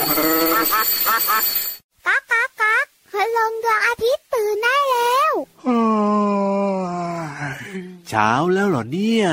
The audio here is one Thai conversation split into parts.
ก๊ากก๊ากก๊ากพลังดวงอาทิตย์ตื่นได้แล้วเช้าแล้วเหรอเนี่ย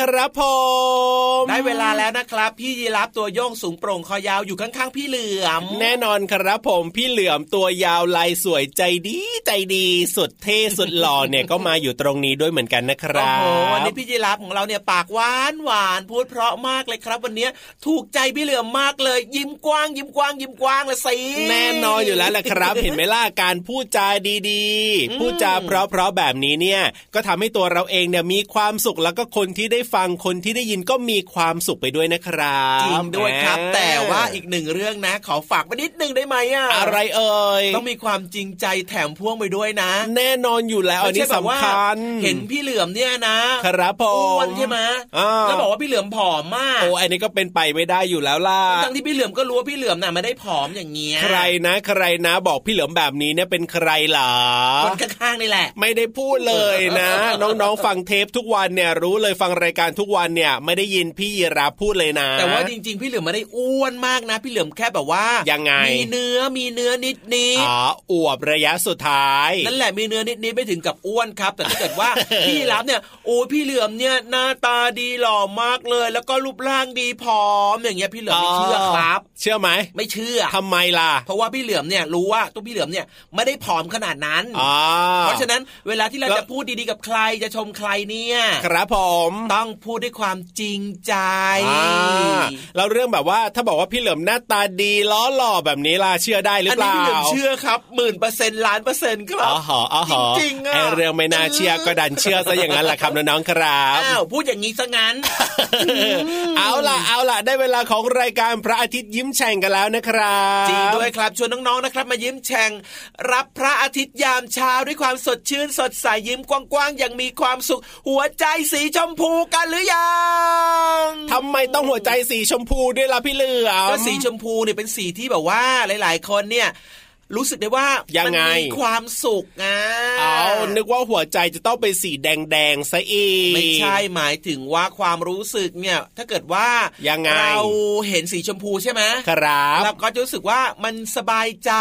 ครับผมได้ เวลาแล้วนะครับ พี่ยีรับตัวโยงสูงโปร่งคอยาวอยู่ข้างๆพี่เหลือม แน่นอนครับผมพี่เหลือมตัวยาวลายสวยใจดีใจดีสุดเท่สุดหล่อเนี่ยก็มาอยู่ตรงนี้ด้วยเหมือนกันนะคโอ้รัโหบวันนี้พี่ยีรับของเราเนี่ยปากหวานหวานพูดเพราะมากเลยครับ วันนี้ถูกใจพี่เหลือมมากเลย ยิ้มกว้าง ยิ้มกว้างยิ้มกว้างเลยสิแน่นอนอยู่แล้วแหละครับ เห็นไหมล่ะการพูดจาดีอืมๆพูดจาเพราะๆแบบนี้เนี่ยก็ทำให้ตัวเราเองเนี่ยมีความสุขแล้วก็คนที่ได้ฟังคนที่ได้ยินก็มีความสุขไปด้วยนะครับจริงด้วยครับแหมแต่ว่าอีกหนึ่งเรื่องนะ ขอฝากไปนิดนึงได้ไหมอะอะไรเอ่ยต้องมีความจริงใจแถมพ่วงไปด้วยนะ แน่นอนอยู่แล้วอันนี้ไม่ใช่แบบว่าสำคัญ เห็นพี่เหลือมเนี่ยนะครับผมอ้วนใช่ไหมอ่าแล้วบอกว่าพี่เหลือมผอมมากโอ้อันนี้ก็เป็นไปไม่ได้อยู่แล้วล่ะทั้งที่พี่เหลือมก็รู้ว่าพี่เหลือมน่ะไม่ได้ผอมอย่างเงี้ยใครนะใครนะ บอกพี่เหลือมแบบนี้เนี่ยเป็นใครเหรอคนข้างๆนี่แหละ ไม่ได้พูดเลยนะ น้องๆฟังเทปทุกวันเนี่ยรู้เลยฟังรายการทุกวันเนี่ยไม่ได้ยินพี่ยีราฟพูดเลยนะ แต่ว่าจริง ๆ พี่เหลือมไม่ได้อ้วนมากนะ พี่เหลือมแค่แบบว่ายังไง มีเนื้อมีเนื้อนิดนิดอ๋ออวบระยะสุดท้ายนั่นแหละมีเนื้อนิดนิดไม่ถึงกับอ้วนครับ แต่ถ้าเกิดว่าพี่รับเนี่ยโอ้ยพี่เหลือมเนี่ยหน้าตาดีหล่อมากเลย แล้วก็รูปร่างดีผอมอย่างเงี้ยพี่เหลือมไม่เชื่อครับ เชื่อไหมไม่เชื่อทำไมล่ะ เพราะว่าพี่เหลือมเนี่ยรู้ว่าตัวพี่เหลือมเนี่ยไม่ได้ผอมขนาดนั้นอ๋อเพราะฉะนั้นเวลาที่เราแล้วจะพูดดีๆกับใครจะชมใครเนี่ย ครับผมต้องพูดด้วยความจริงใจอ่าแล้วเรื่องแบบว่าถ้าบอกว่าพี่เหลือมหน้าตาดีล้อหล่อแบบนี้ล่ะเชื่อได้หรืออันเปนี้ล่าพี่เหลือมเชื่อครับหมื่นเปอร์เซ็นต์ล้านเปอร์เซ็นต์ครัอ๋บอหออ๋อหอจริงๆอะไอเรื่องไม่น่าเชื่อก็ดันเชื่อซะอย่างนั้นแหละครับน้องๆครับอ้าวพูดอย่างนี้ซะงั้น เอาล่ะเอาล่ะได้เวลาของรายการพระอาทิตย์ยิ้มแฉ่งกันแล้วนะครับจริงด้วยครับชวนน้องๆนะครับ มายิ้มแฉ่งรับพระอาทิตย์ยามเช้าด้วยความสดชื่นสดใสยิ้มกว้างๆอย่างมีความสุข หัวใจสีชมพูกันหรือยังทำไมต้องหัวใจสีชมพูด้วยล่ะพี่เหลือมก็สีชมพูเนี่ยเป็นสีที่แบบว่าหลาย ๆ คนเนี่ยรู้สึกได้ว่ายังมัไงมีความสุขนะเอานึกว่าหัวใจจะต้องเป็นสีแดงๆซะอีกไม่ใช่หมายถึงว่าความรู้สึกเนี่ย ถ้าเกิดว่ายังไงเราเห็นสีชมพูใช่ไหมครับเราก็จะรู้สึกว่ามันสบายใจ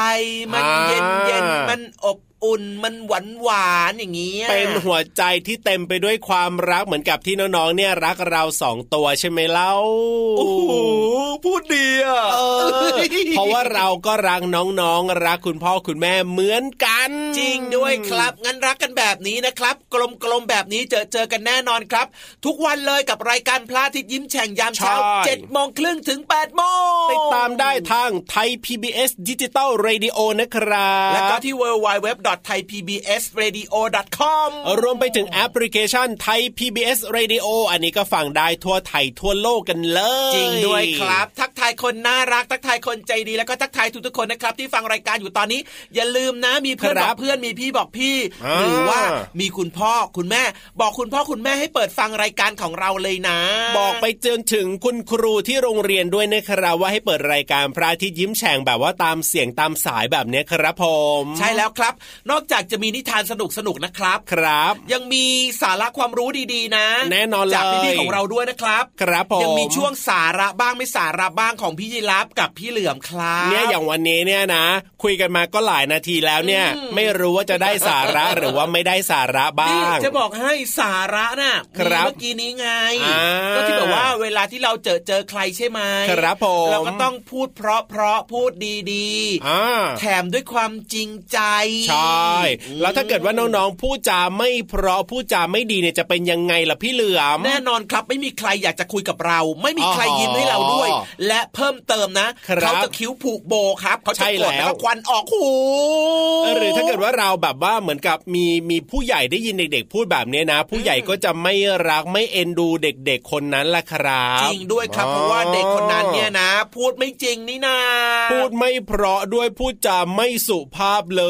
มันอ่าเย็นเย็นมันอบ อุ่นมันหวานหวานๆอย่างนี้ยเป็นหัวใจที่เต็มไปด้วยความรักเหมือนกับที่น้องๆเนี่ยรักเราสองตัวใช่ไหมเล่าโอ้โหพูดดีอะเอ้เพราะว่าเราก็รักน้องๆรักคุณพ่อคุณแม่เหมือนกัน จริงด้วยครับงั้นรักกันแบบนี้นะครับ กลมๆแบบนี้เจอเจอกันแน่นอนครับ ทุกวันเลยกับรายการพระอาทิตย์ยิ้มแฉ่งยามเช้าใช่เจ็ดโมงครึ่งถึงแปดโมงติดตามได้ทางไทย PBS ดิจิตอล Radio นะครับ แล้วก็ที่ www.thaipbsradio.com รวมไปถึงแอปพลิเคชันไทย PBS Radio อันนี้ก็ฟังได้ทั่วไทยทั่วโลกกันเลย จริงด้วยครับ ทักทายคนน่ารัก ทักทายคนใจดีแล้วก็ทักทายทุกๆคนนะครับ ที่ฟังรายการอยู่ตอนนี้ อย่าลืมนะมีเพื่อนครับบอกเพื่อนมีพี่บอกพี่อ่าหรือว่ามีคุณพ่อคุณแม่ บอกคุณพ่อคุณแม่ให้เปิดฟังรายการของเราเลยนะ บอกไปจนถึงคุณครูที่โรงเรียนด้วยนะครับว่าให้เปิดรายการพระอาทิตย์ยิ้มแฉ่งแบบว่าตามเสียงตามสายแบบเนี้ยครับผม ใช่แล้วครับนอกจากจะมีนิทานสนุกสนุกๆนะครับ ครับ ยังมีสาระความรู้ดีๆ นะ แน่นอนเลยจากพี่ๆของเราด้วยนะครับ ครับผมยังมีช่วงสาระบ้างไม่สาระบ้างของพี่ยีรับกับพี่เหลือมครับเนี่ยอย่างวันนี้เนี่ยนะ คุยกันมาก็หลายนาทีแล้วเนี่ย ไม่รู้ว่าจะได้สาระหรือว่าไม่ได้สาระบ้านี่งจะบอกให้สาระน่ะครับมีเมื่อกี้นี้ไงอ่าก็ที่แบบว่าเวลาที่เราเจอเจอใครใช่ไหมครับผมเราก็ต้องพูดเพราะเพราะพูดดีอ่าๆแถมด้วยความจริงใจใช่แล้วถ้าเกิดว่าน้องๆพูดจาไม่เพราะพูดจาไม่ดีเนี่ยจะเป็นยังไงล่ะพี่เหลือมแน่นอนครับไม่มีใครอยากจะคุยกับเรา ไม่มีใครอ๋อยิ้มให้เราด้วย และเพิ่มเติมนะครับเขาจะคิ้วผูกโบครับเขาใช่จะกดแล้วแล้วก็ควันออกหูหรือถ้าเกิดว่าเราแบบว่าเหมือนกับมีมีผู้ใหญ่ได้ยินเด็กๆพูดแบบนี้นะ ผู้ใหญ่ก็จะไม่รักไม่เอ็นดูเด็ก ๆ คนนั้นล่ะครับจริงด้วยครับเพราะว่าเด็กคนนั้นเนี่ยนะ พูดไม่จริงนี่นาพูดไม่เพราะด้วยพูดจาไม่สุภาพเล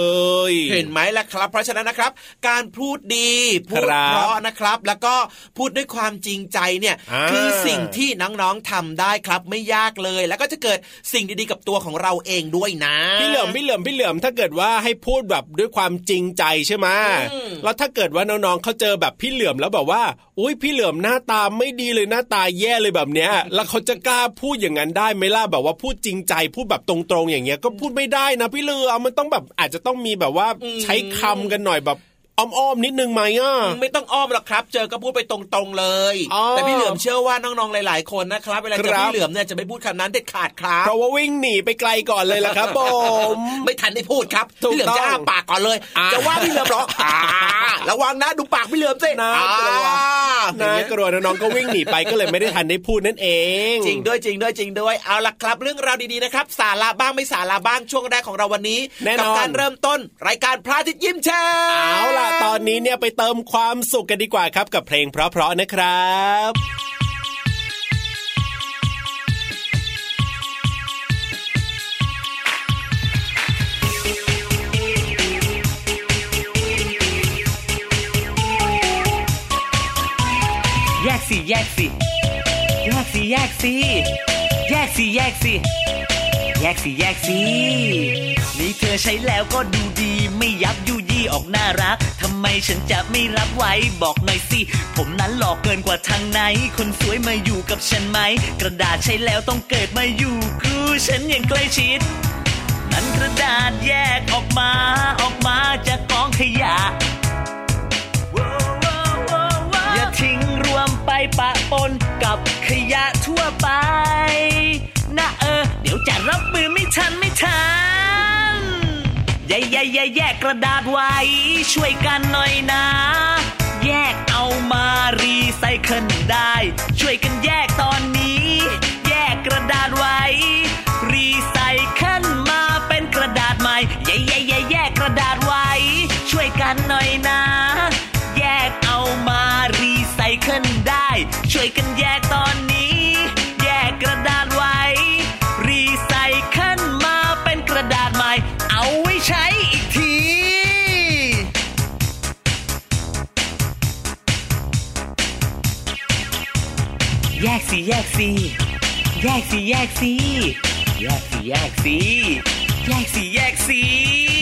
ยเห็นไหมล่ะครับ เพราะฉะนั้นนะครับ การพูดดีพูดครับเพราะนะครับ แล้วก็พูดด้วยความจริงใจเนี่ยอ่าคือสิ่งที่น้องๆทำได้ครับไม่ยากเลย แล้วก็จะเกิดสิ่งดีๆกับตัวของเราเองด้วยนะพี่เหลือมพี่เหลือมพี่เหลือมถ้าเกิดว่าให้พูดแบบด้วยความจริงใจใช่ไหมอืมแล้วถ้าเกิดว่าน้องๆเขาเจอแบบพี่เหลือมแล้วแบบว่า อุ้ยพี่เหลือมหน้าตาไม่ดีเลยหน้าตาแย่เลยแบบเนี้ย แล้วเขาจะกล้าพูดอย่างนั้นได้ไหมล่ะแบบว่าพูดจริงใจพูดแบบตรงๆอย่างเงี้ยก็พูดไม่ได้นะพี่เหลือมมันต้องแบบอาจจะต้องมีแบบว่าใช้คำกันหน่อยแบบ อ้อมๆนิดนึงไหมอะไม่ต้องอ้อมหรอกครับ เจอก็พูดไปตรงๆเลยอ๋อแต่พี่เหลือมเชื่อว่าน้องๆหลาย ๆคนนะครับเวลาเจอครับพี่เหลือมเนี่ยจะไม่พูดคำนั้นเด็ดขาดครับเพราะว่าวิ่งหนีไปไกลก่อนเลยล่ะครับผมไม่ทันได้พูดครับถูกพี่เหลือมจะต้องอ้าปากก่อนเลยอ่าจะว่าพี่เหลือมเหรออ่าระวังนะดูปากพี่เหลือมสิน่ากลัวอ่านะกลัวน้องๆก็วิ่งหนีไปก็เลยไม่ได้ทันได้พูดนั่นเอง จริงด้วยจริงด้วยจริงด้วยเอาล่ะครับ เรื่องราวดีๆนะครับ สาระบ้างไม่สาระบ้างช่วงแรกของเราวันนี้แน่นกัอนการเริ่มต้น รายการพระอาทิตย์ยิ้มแฉ่งเอาล่ะตอนนี้เนี่ยไปเติมความสุขกันดีกว่าครับกับเพลงเพราะๆนะครับแยกสิแยกสิแยกสิแยกสิแยกสิแยกสิ แยกสิแยกสินี่เธอใช้แล้วก็ดูดี ไม่ยับยุยี่ออกน่ารักทำไมฉันจะไม่รับไว้บอกหน่อยสิ ผมนั้นหลอกเกินกว่าทางไหน คนสวยมาอยู่กับฉันไหม กระดาษใช้แล้วต้องเกิดมาอยู่คู่ฉันอย่างใกล้ชิด นั้นกระดาษแยกออกมาออกมาจากกองขยะอย่าทิ้งรวมไปปะปนกับขยะทั่วไป นะเออ เดี๋ยวจะรับมือไม่ทันไม่ทันแย่แย่แย่แยกกระดาษไว้ ช่วยกันหน่อยนะ แยกเอามารีไซเคิลได้ ช่วยกันแยกตอนนี้ แยกกระดาษไว้ รีไซเคิลมาเป็นกระดาษใหม่แย่แย่แย่แยกกระดาษไว้ ช่วยกันหน่อยนะ แยกเอามารีไซเคิลได้ ช่วยกันแยกตอน สิแยกสิแยกสิแยกสิแยกสิแยกสิแยกสิ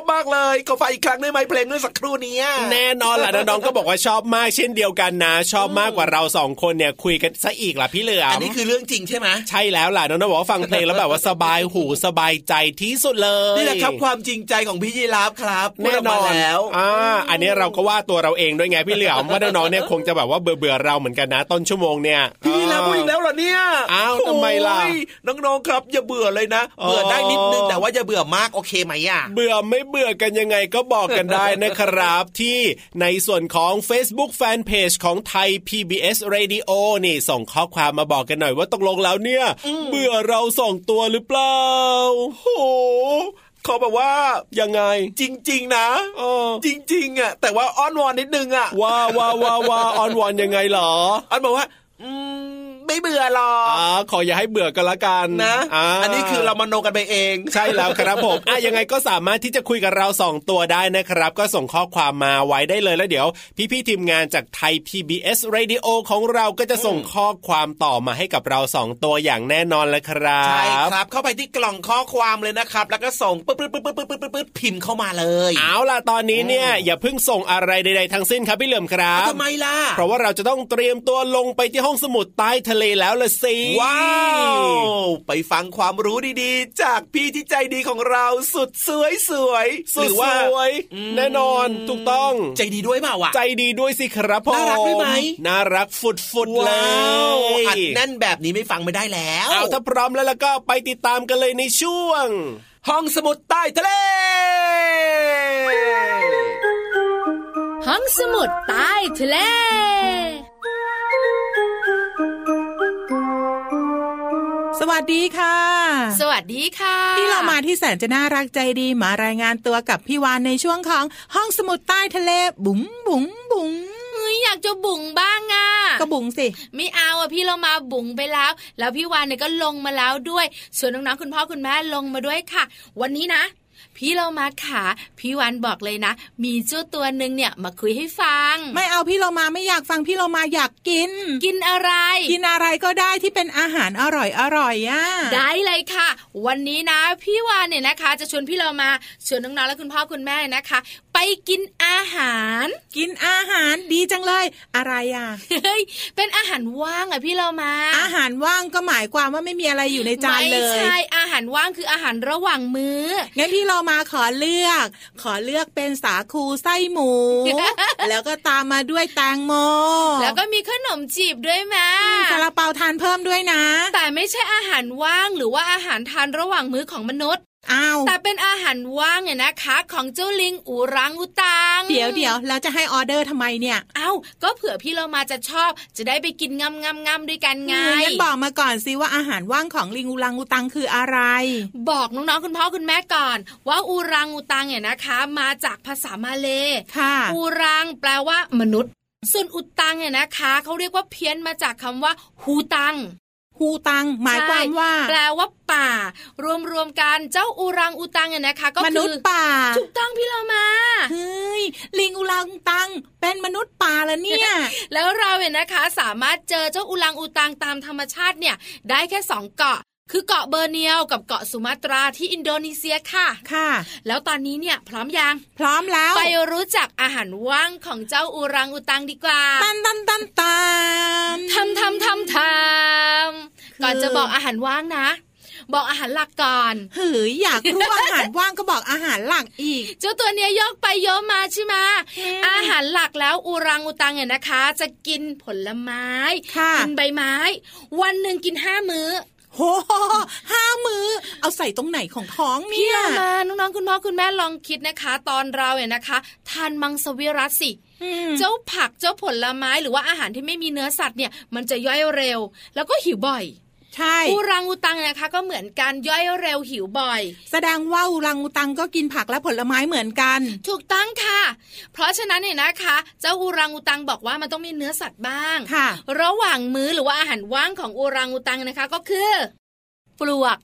อบมากเลยขอฟังอีกครั้งได้ไหมเพลงเมื่อสักครู่เนี้ยแน่นอนแหละน้องๆก็บอกว่าชอบมากเช่นเดียวกันนะ ชอบมากกว่าเราสองคนเนี่ยคุยกันซะอีกล่ะพี่เหลืออัมนนี้คือเรื่องจริงใช่ไหมใช่แล้วล่ะน้องๆบอกว่าฟังเพลงแล้วแบบว่าสบายหูสบายใจที่สุดเลยนี่แหละครับความจริงใจของพี่ยีราฟครับพูดแน่ออกนมาอนแล้วอ่าอันนี้เราก็ว่าตัวเราเองด้วยไงพี่เหลือมว่าน้องๆเนี่ยคงจะแบบว่าเบื่อเบื่อๆเราเหมือนกันนะต้นชั่วโมงเนี่ยพี่ยีราฟพูดอีกแล้วเหรอเนี่ยอ้าวทำไมล่ะโอ้ยน้องๆครับอย่าเบื่อเลยนะอ๋อเบื่อได้นิดนึงแต่ว่าอย่าเบื่อมากโอเคไหมอะเบื่อไม่เบื่อกันยังไงก็บอกกันได้นะครับ ที่ในส่วนของ Facebook Fanpage ของไทย PBS Radio นี่ ส่งข้อความมาบอกกันหน่อยว่าตกลงแล้วเนี่ย เบื่อเราสองตัวหรือเปล่าโอ้โหเขาแบบว่ายังไง จริง ๆ นะเออจริง ๆอะแต่ว่าอ้อนวอนนิดนึงอะว่าว่าว่าว่าออนวอนยังไงเหรออ้อนบอกว่าอืมไม่ เบื่อหรอกอ่าขออย่าให้เบื่อกันละกันนะาอันนี้คือเรามโนกันไปเอง ใช่แล้วครับผมอะยังไงก็สามารถที่จะคุยกับเราสองตัวได้นะครับ ก็ส่งข้อความมาไว้ได้เลยแล้วเดี๋ยว พี่ๆทีมงานจากไทย PBS Radio ของเราก็จะส่งข้อความต่อมาให้กับเราสองตัวอย่างแน่นอนเลยครับใช่ครับ เข้าไปที่กล่องข้อความเลยนะครับ แล้วก็ส่งปึ๊บปึ๊บปึ๊บปึ๊บปึ๊บปึ๊บปึ๊บพิมพ์เข้ามาเลย เอาล่ะตอนนี้เนี่ยอย่าเพิ่งส่งอะไรใดๆทั้งสิ้นครับพี่เหลิมครับทำไมล่ะเพราะว่าเราจะต้องเตรียมตัวลงไปที่ห้องสมุดใต้ทะเลแล้วละสิ ว้าว ไปฟังความรู้ดีๆ จากพี่ที่ใจดีของเราสุดสวยสวยๆสุหดรือสว่าวย แน่นอนถูกต้อง ใจดีด้วยเปล่าวะใจดีด้วยสิครับผมน่ารักด้วยไหมน่ารักฟุดฟุดๆเลว้าวยอัดแน่นแบบนี้ไม่ฟังไม่ได้แล้วเอาถ้าพร้อมแล้วแล้วก็ไปติดตามกันเลยในช่วง ห้องสมุดใต้ทะเล ห้องสมุดใต้ทะเล สวัสดีค่ะ สวัสดีค่ะที่เรามาที่แสนจะน่ารักใจดีมารายงานตัวกับพี่วานในช่วงของห้องสมุดใต้ทะเล บุ๋งบุ๋งบุ๋งเฮ้ยอยากจะบุ๋งบ้างอะก็บุ๋งสิ ไม่เอาอะพี่เรามาบุ๋งไปแล้ว แล้วพี่วานเนี่ยก็ลงมาแล้วด้วย ส่วนน้องๆคุณพ่อคุณแม่ลงมาด้วยค่ะ วันนี้นะ พี่เรามาขาพี่วานบอกเลยนะ มีเจ้าตัวหนึ่งเนี่ยมาคุยให้ฟัง ไม่เอาพี่เรามาไม่อยากฟังพี่เรามาอยากกิน กินอะไร กินอะไรก็ได้ที่เป็นอาหารอร่อยอร่อยอะได้เลยค่ะ วันนี้นะ พี่วานเนี่ยนะคะ จะชวนพี่เรามาชวนน้องๆและคุณพ่อคุณแม่นะคะ ไปกินอาหาร กินอาหารดีจังเลย อะไรอะเฮ้ยเป็นอาหารว่างอะพี่เรามา อาหารว่างก็หมายความว่าไม่มีอะไรอยู่ในจานเลไม่ยใช่อาหารว่างคืออาหารระหว่างมื้องั้นพี่เรามาขอเลือก ขอเลือกเป็นสาคูไส้หมู แล้วก็ตามมาด้วยแตงโม แล้วก็มีขนมจีบด้วยแม่ซาลาเปาทานเพิ่มด้วยนะ แต่ไม่ใช่อาหารว่างหรือว่าอาหารทานระหว่างมื้อของมนุษย์ อ้าวแต่เป็นอาหารว่างเนี่ยนะคะ ของเจ้าลิงอูรังอุตังเดี๋ยวเดี๋ยวแล้วจะให้ออเดอร์ทำไมเนี่ยเอ้าก็เผื่อพี่เรามาจะชอบจะได้ไปกินงำงำงำด้วยกันไงงั้นบอกมาก่อนสิว่าอาหารว่างของลิงอุลังอุตังคืออะไร บอกน้องๆคุณพ่อคุณแม่ก่อน ว่าอูรังอุตังเนี่ยนะคะ มาจากภาษามาเลค่ะอูรังแปลว่ามนุษย์ ส่วนอุตังเนี่ยนะคะเขาเรียกว่าเพี้ยนมาจากคำว่าฮูตัง ฮูตัง หมายความว่าใช่แปลว่าป่า รวมๆกันเจ้าอูรังอุตังเนี่ยนะคะ ก็มคือนุษย์ป่าถูกต้องพี่เรามาเฮ้ยลิงอุลังอุตัง เป็นมนุษย์ป่าแล้วเนี่ย แล้วเราเนี่ยนะคะ สามารถเจอเจ้าอูรังอูตังตามธรรมชาติเนี่ย ได้แค่สองเกาะ คือเกาะเบอร์เนียวกับเกาะสุมาตราที่อินโดนีเซียค่ะ ค่ะ แล้วตอนนี้เนี่ยพร้อมยัง พร้อมแล้ว ไปรู้จักอาหารว่างของเจ้าอูรังอูตังดีกว่าตันตันตันตันทำทำทำทำก่อนจะบอกอาหารว่างนะบอกอาหารหลักก่อนเฮ้ยอยากรู้อาหารว่างก็บอกอาหารหลักอีก เจ้าตัวเนี้ยยกไปโยกมาใช่ไหมอืมอาหารหลักแล้วอูรังอูตังเนี่ยนะคะ จะกินผลไม้ค่ะกินใบไม้ วันหนึ่งกินห้ามื้อ โหห้ามือ เอาใส่ตรงไหนของท้องพี่เนี่ยเรามาน้องๆคุณพ่อคุณแม่ลองคิดนะคะ ตอนเราเนี่ยนะคะ ทานมังสวิรัตสิอืมเจ้าผักเจ้าผลไม้หรือว่าอาหารที่ไม่มีเนื้อสัตว์เนี่ย มันจะย่อยเร็ว แล้วก็หิวบ่อย ใช่อูรังอูตังเนี่ยนะคะ ก็เหมือนกันย่อยเร็วหิวบ่อย แสดงว่าอุลังอุตังก็กินผักและผลไม้เหมือนกัน ถูกต้องค่ะ เพราะฉะนั้นเนี่ยนะคะ เจ้าอูรังอูตังบอกว่ามันต้องมีเนื้อสัตว์บ้างค่ะ ระหว่างมื้อหรือว่าอาหารว่างของอูรังอูตังนะคะก็คือ ปลวก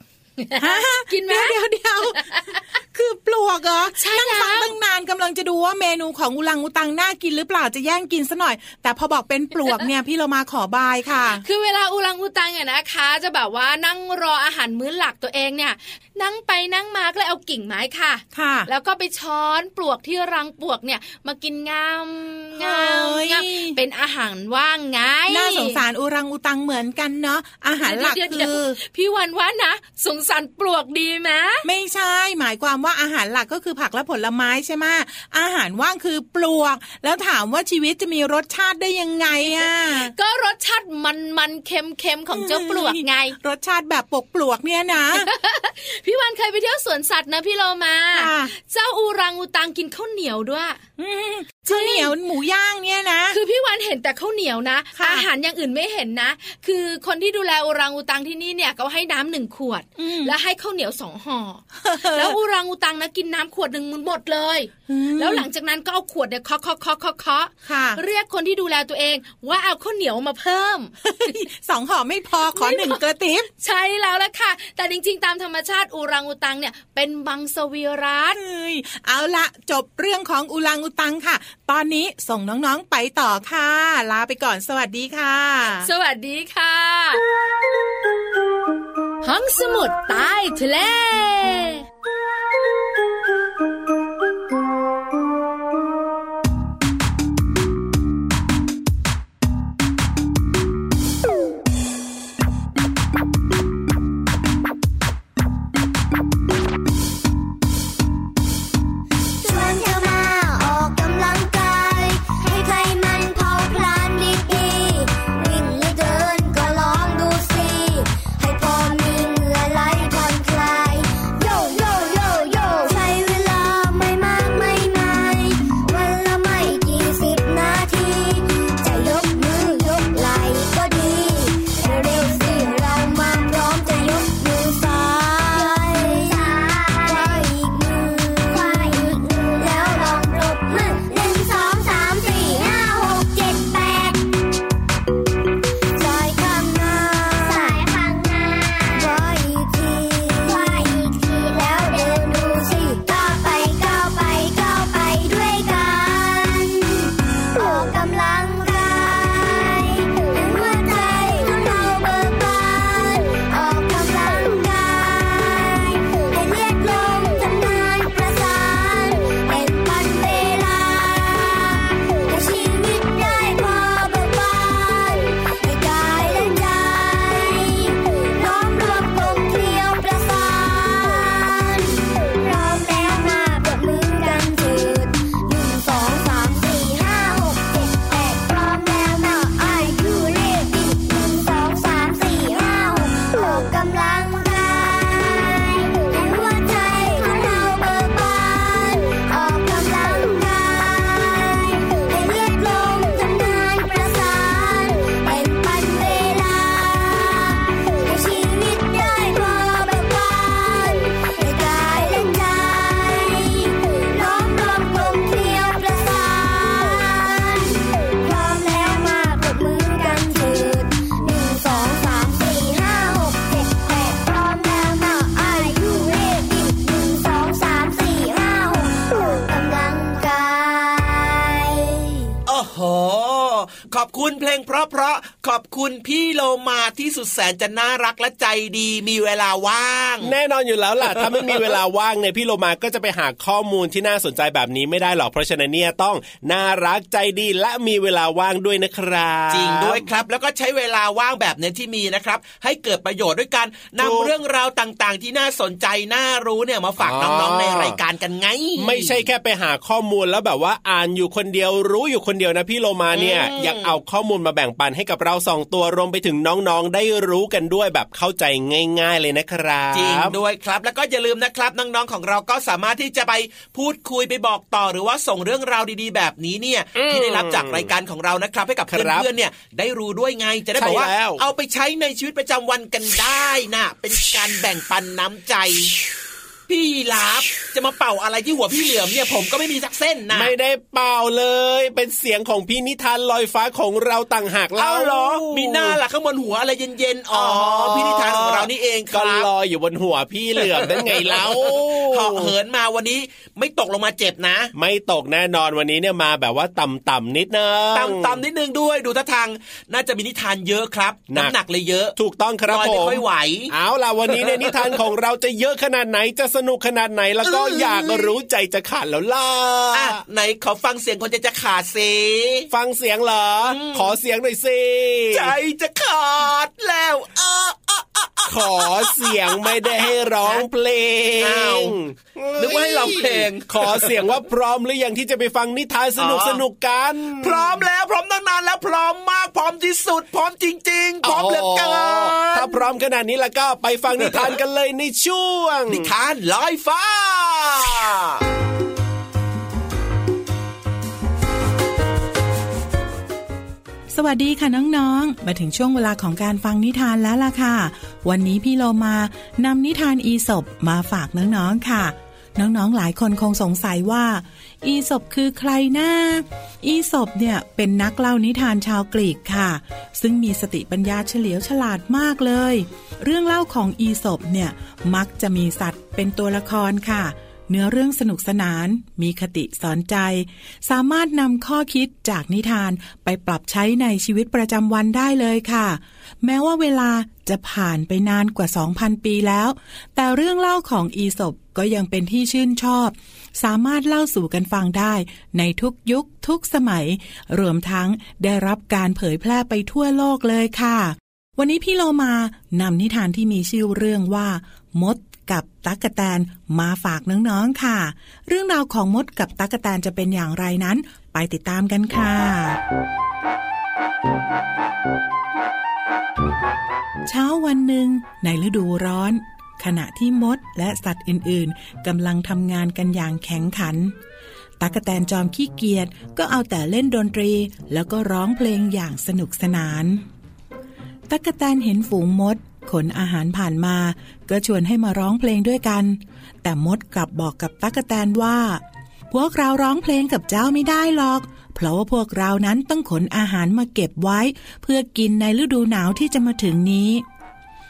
ฮะกินไหมเดี๋ยวเดี๋ยว คือปลวกเหรอใช่นั่งฟังแล้วตั้งนานกำลังจะดูว่าเมนูของอุลังอุตังน่ากินหรือเปล่าจะแย่งกินซะหน่อย แต่พอบอกเป็นปลวกเนี่ยพี่เรามาขอบายค่ะ คือเวลาอุลังอุตังเนี่ยนะคะ จะแบบว่านั่งรออาหารมื้อหลักตัวเองเนี่ย นั่งไปนั่งมาก็เลยเอากิ่งไม้ค่ะค่ะ แล้วก็ไปช้อนปลวกที่รังปลวกเนี่ย มากินงามงามเฮ้ยงามเป็นอาหารว่างไงน่าสงสารอุรังอุตังเหมือนกันเนาะอาหารหลักเดี๋ยวคืเดี๋ยวอพี่วันว่านะสงสารปลวกดีไหมไม่ใช่หมายความว่าอาหารหลักก็คือผักและผลไม้ใช่ไหมอาหารว่างคือปลวก แล้วถามว่าชีวิตจะมีรสชาติได้ยังไงอะก็รสชาติมันมันๆเค็มเค็มๆของเจ้าปลวกไง รสชาติแบบปกปลวกเนี่ยนะ พี่วันเคยไปเที่ยวสวนสัตว์นะพี่โลมาค่ะเจ้าอูรังอูตังกินข้าวเหนียวด้วยอืมข้าวเหนียวหมูย่างเนี่ยนะ คือพี่วันเห็นแต่ข้าวเหนียวนะค่ะอาหารอย่างอื่นไม่เห็นนะ คือคนที่ดูแลอูรังอูตังที่นี่เนี่ยเขาให้น้ำหนึ่งขวดอืมแล้วให้ข้าวเหนียวสองห่อแล้วอูรังอูตังนะกินน้ำขวดหนึ่งมันหมดเลยอืมแล้วหลังจากนั้นก็เอาขวดเนี่ยเคาะเคาะเคาะเคาะเคาะค่ะเรียกคนที่ดูแลตัวเอง ว่าเอาข้าวเหนียวมาเพิ่มสองห่อไม่พอขอหนึ่งกระติบใช่แล้วละค่ะ แต่จริง ๆ ตามธรรมชาติอูรังอูตังเนี่ยเป็นบังสวิรัตเอ้ยเอาละจบเรื่องของอุลังอุตังค่ะ ตอนนี้ส่งน้องๆไปต่อค่ะ ลาไปก่อนสวัสดีค่ะ สวัสดีค่ะ ห้องสมุดใต้ทะเล คุณพี่ ลมาที่สุดแสนจะน่ารักและใจดีมีเวลาว่าง แน่นอนอยู่แล้วล่ะ ถ้าไม่มีเวลาว่างเนี่ยพี่โลมาก็จะไปหาข้อมูลที่น่าสนใจแบบนี้ไม่ได้หรอกเพราะฉะนั้นเนี่ยต้องน่ารักใจดีและมีเวลาว่างด้วยนะครับจริงด้วยครับ แล้วก็ใช้เวลาว่างแบบเนี้ยที่มีนะครับ ให้เกิดประโยชน์ด้วยการนำถูกเรื่องราวต่างๆ ที่น่าสนใจน่ารู้เนี่ยมาฝากอ๋อน้องๆในรายการกันไง ไม่ใช่แค่ไปหาข้อมูลแล้วแบบว่าอ่านอยู่คนเดียวรู้อยู่คนเดียวนะพี่โลมาเนี่ยอืมอยากเอาข้อมูลมาแบ่งปันให้กับเราสองตัวรวมไปถึงน้องๆได้รู้กันด้วยแบบเข้าใจง่าย ๆเลยนะครับจริงด้วยครับ แล้วก็อย่าลืมนะครับน้องๆของเราก็สามารถที่จะไปพูดคุยไปบอกต่อหรือว่าส่งเรื่องราวดีๆ แบบนี้เนี่ยอืมที่ได้รับจากรายการของเรานะครับให้กับครับเพื่อนๆเนี่ยได้รู้ด้วยไงจะได้บอกว่าใช่แล้วเอาไปใช้ในชีวิตประจำวันกันได้นะเป็นการแบ่งปันน้ำใจ พี่ลาบจะมาเป่าอะไรที่หัวพี่เหลือมเนี่ยผมก็ไม่มีสักเส้นนะไม่ได้เป่าเลย เป็นเสียงของพี่นิทานลอยฟ้าของเราต่างหากเอาเล่าเหรอ มีหน้าล่ะข้างบนหัวอะไรเย็นๆอ๋อพี่นิทานของเรานี่เองคก็รับลอยอยู่บนหัวพี่เหลือมนั่นไงเล่าเหาะเหินมาวันนี้ไม่ตกลงมาเจ็บนะ ไม่ตกแน่นอนวันนี้เนี่ยมาแบบว่าต่ำๆนิดนึงต่ำๆนิดนึงด้วยดูท่าทางน่าจะมีนิทานเยอะครับหนักน้ำหนักเลยเยอะ ถูกต้องครับลอยผไม่มค่อยไหวเอาล่ะวันนี้เนี่ยนิทานของเราจะเยอะขนาดไหนจะสนุกขนาดไหนแล้วก็เอ้ยอยากรู้ใจจะขาดแล้วล่ะอะไหนขอฟังเสียงคนจะจะขาดเซฟังเสียงเหรออมขอเสียงหน่อยสิใจจะขาดแล้วเออเออเออเออขอเสียงไม่ได้ให้ร้องเพลอ้างวนึกว่าให้ร้องเพลง ขอเสียงว่าพร้อมหรือยังที่จะไปฟังนิทานสนุกอ๋อสนุกกัน พร้อมแล้วพร้อมตั้งนานแล้วพร้อมมากพร้อมที่สุด พร้อมจริง ๆ พร้อมเหลือเกินถ้าพร้อมขนาดนี้แล้วก็ไปฟังนิทานกันเลยในช่วง นิทานลอยฟ้า สวัสดีค่ะน้องๆ มาถึงช่วงเวลาของการฟังนิทานแล้วล่ะค่ะ วันนี้พี่โลมานำนิทานอีสบมาฝากน้องๆค่ะ น้องๆหลายคนคงสงสัยว่า อีสบคือใครนะอีสบเนี่ยเป็นนักเล่านิทานชาวกรีกค่ะ ซึ่งมีสติปัญญาเฉลียวฉลาดมากเลย เรื่องเล่าของอีสบเนี่ยมักจะมีสัตว์เป็นตัวละครค่ะ เนื้อเรื่องสนุกสนาน มีคติสอนใจ สามารถนำข้อคิดจากนิทานไปปรับใช้ในชีวิตประจำวันได้เลยค่ะ แม้ว่าเวลาจะผ่านไปนานกว่า 2,000 ปีแล้ว แต่เรื่องเล่าของอีสบก็ยังเป็นที่ชื่นชอบ สามารถเล่าสู่กันฟังได้ ในทุกยุคทุกสมัย รวมทั้งได้รับการเผยแพร่ไปทั่วโลกเลยค่ะ วันนี้พี่โลมานำนิทานที่มีชื่อเรื่องว่า มด กับตั๊กแตนมาฝากน้องๆค่ะ เรื่องราวของมดกับตั๊กแตนจะเป็นอย่างไรนั้น ไปติดตามกันค่ะ เช้าวันหนึ่งในฤดูร้อน ขณะที่มดและสัตว์อื่นๆกำลังทำงานกันอย่างแข็งขันตั๊กแตนจอมขี้เกียจก็เอาแต่เล่นดนตรี แล้วก็ร้องเพลงอย่างสนุกสนานตั๊กแตนเห็นฝูงมด ขนอาหารผ่านมา ก็ชวนให้มาร้องเพลงด้วยกัน แต่มดกลับบอกกับตั๊กแตนว่า พวกเราร้องเพลงกับเจ้าไม่ได้หรอก เพราะว่าพวกเรานั้นต้องขนอาหารมาเก็บไว้ เพื่อกินในฤดูหนาวที่จะมาถึงนี้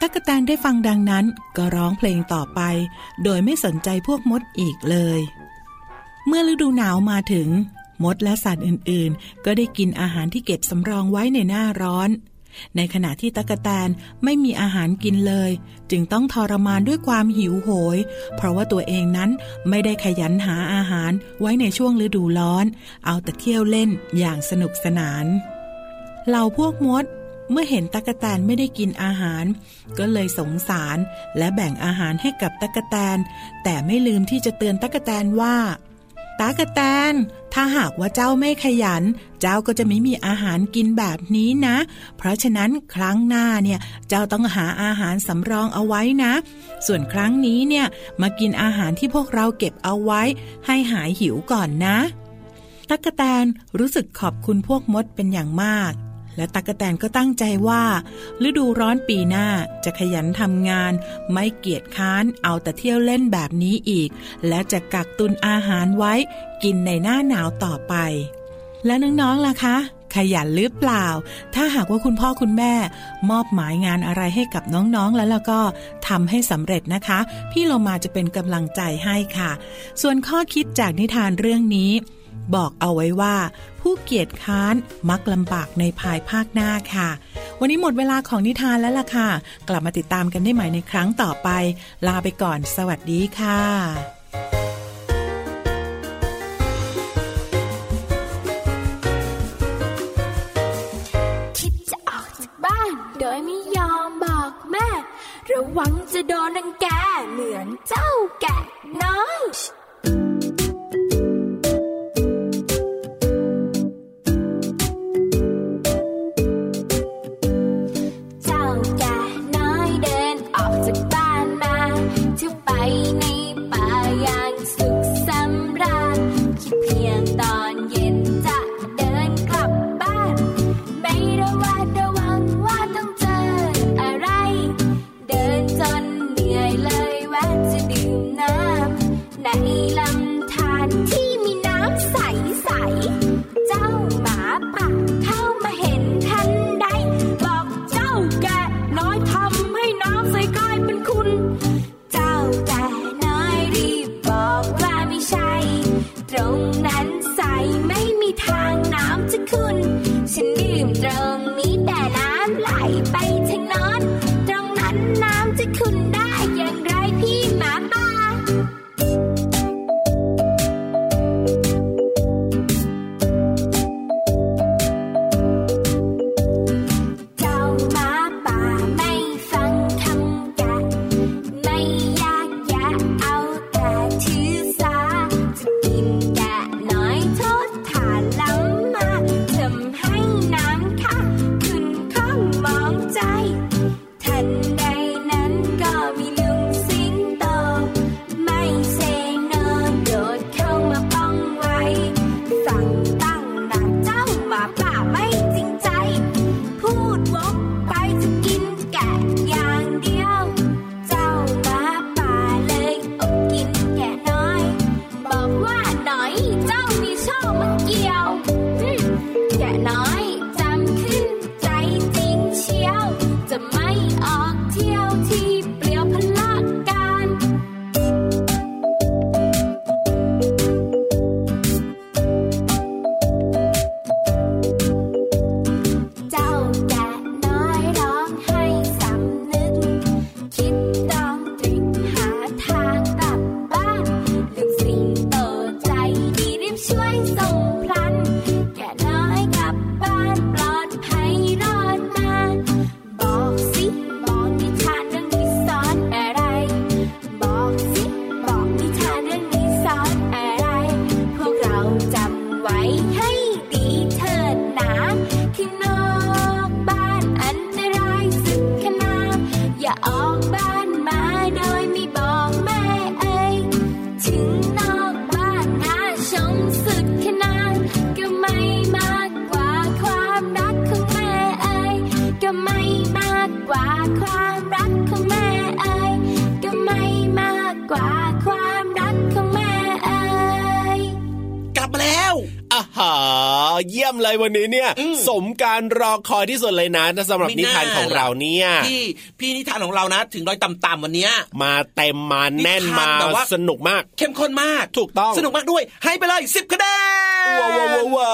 ตั๊กแตนได้ฟังดังนั้นก็ร้องเพลงต่อไป โดยไม่สนใจพวกมดอีกเลย เมื่อฤดูหนาวมาถึง มดและสัตว์อื่นๆ ก็ได้กินอาหารที่เก็บสำรองไว้ในหน้าร้อน ในขณะที่ตั๊กแตนไม่มีอาหารกินเลย จึงต้องทรมานด้วยความหิวโหย เพราะว่าตัวเองนั้นไม่ได้ขยันหาอาหารไว้ในช่วงฤดูร้อน เอาแต่เที่ยวเล่นอย่างสนุกสนานเหล่าพวกมดเมื่อเห็นตั๊กแตนไม่ได้กินอาหาร ก็เลยสงสารและแบ่งอาหารให้กับตั๊กแตน แต่ไม่ลืมที่จะเตือนตั๊กแตนว่า ตากระแตน ถ้าหากว่าเจ้าไม่ขยัน เจ้าก็จะไม่มีอาหารกินแบบนี้นะ เพราะฉะนั้นครั้งหน้าเนี่ยเจ้าต้องหาอาหารสำรองเอาไว้นะ ส่วนครั้งนี้เนี่ยมากินอาหารที่พวกเราเก็บเอาไว้ ให้หายหิวก่อนนะตั๊กแตนรู้สึกขอบคุณพวกมดเป็นอย่างมาก และตักแตนก็ตั้งใจว่า ฤดูร้อนปีหน้าจะขยันทำงาน ไม่เกียจค้านเอาแต่เที่ยวเล่นแบบนี้อีก และจะกักตุนอาหารไว้กินในหน้าหนาวต่อไป และน้องๆล่ะคะ ขยันหรือเปล่า ถ้าหากว่าคุณพ่อคุณแม่ มอบหมายงานอะไรให้กับน้องๆแล้วแล้วก็ทำให้สำเร็จนะคะ พี่โลมาจะเป็นกำลังใจให้ค่ะ ส่วนข้อคิดจากนิทานเรื่องนี้ บอกเอาไว้ว่า ผู้เกียจค้านมักลำบากในภายภาคหน้าค่ะ วันนี้หมดเวลาของนิทานแล้วล่ะค่ะ กลับมาติดตามกันได้ใหม่ในครั้งต่อไป ลาไปก่อน สวัสดีค่ะคิดจะออกจากบ้านโดยไม่ยอมบอกแม่ระวังจะโดนรังแกเหมือนเจ้าแกะน้อย 难 ยี่ยมเลยวันนี้เนี่ยอืมสมการรอคอยที่สุดเลยนะสำหรับไม่นิน่าทานของเราเนี่ยพี่พี่นิทานของเรานะ ถึงดอยต่ำๆวันเนี้ยมาเต็มมาแน่นนิทานมาแบบว่าสนุกมาก เข้มข้นมากถูกต้องสนุกมากด้วย ให้ไปเลยสิบคะแนน ว้าวว้าวว้าวว้า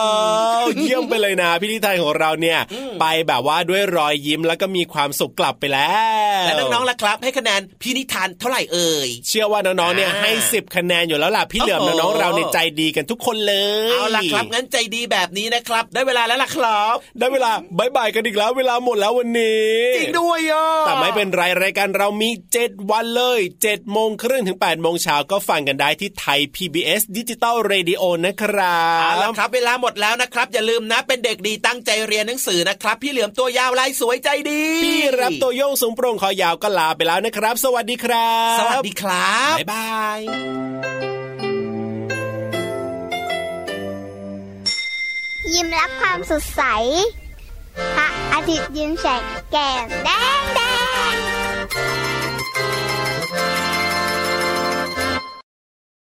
วเยี่ยมไปเลยนะพี่นิทานของเราเนี่ย ไปแบบว่าด้วยรอยยิ้มแล้วก็มีความสุขกลับไปแล้ว และน้องๆล่ะครับ ให้คะแนนพี่นิทานเท่าไหร่เอ่ยเชื่อว่าน้องๆเนี่ยอ่าให้สิบคะแนนอยู่แล้วล่ะพี่เหลือมโอ้โหน้องๆเราในใจดีกันทุกคนเลยเอาล่ะครับงั้นใจดีแบบนี้นะครับ ได้เวลาแล้วล่ะครับ ได้เวลาบายบายกันอีกแล้ว เวลาหมดแล้ววันนี้จริงด้วยอะแต่ไม่เป็นไรรายการเรามี7วันเลย7โมงครึ่งถึง8โมงเช้าก็ฟังกันได้ที่ไทย PBS ดิจิตอลเรดิโอนะครัเอาบละครับเวลาหมดแล้วนะครับ อย่าลืมนะเป็นเด็กดีตั้งใจเรียนหนังสือนะครับ พี่เหลือมตัวยาวลายสวยใจดี พี่ราฟตัวโย่งสูงโปร่งคอยาวก็ลาไปแล้วนะครับ สวัสดีครับ สวัสดีครับ บ๊ายบายยิ้มรับความสดใสพระอาทิตย์ยิ้มแฉกแก้มแดงแด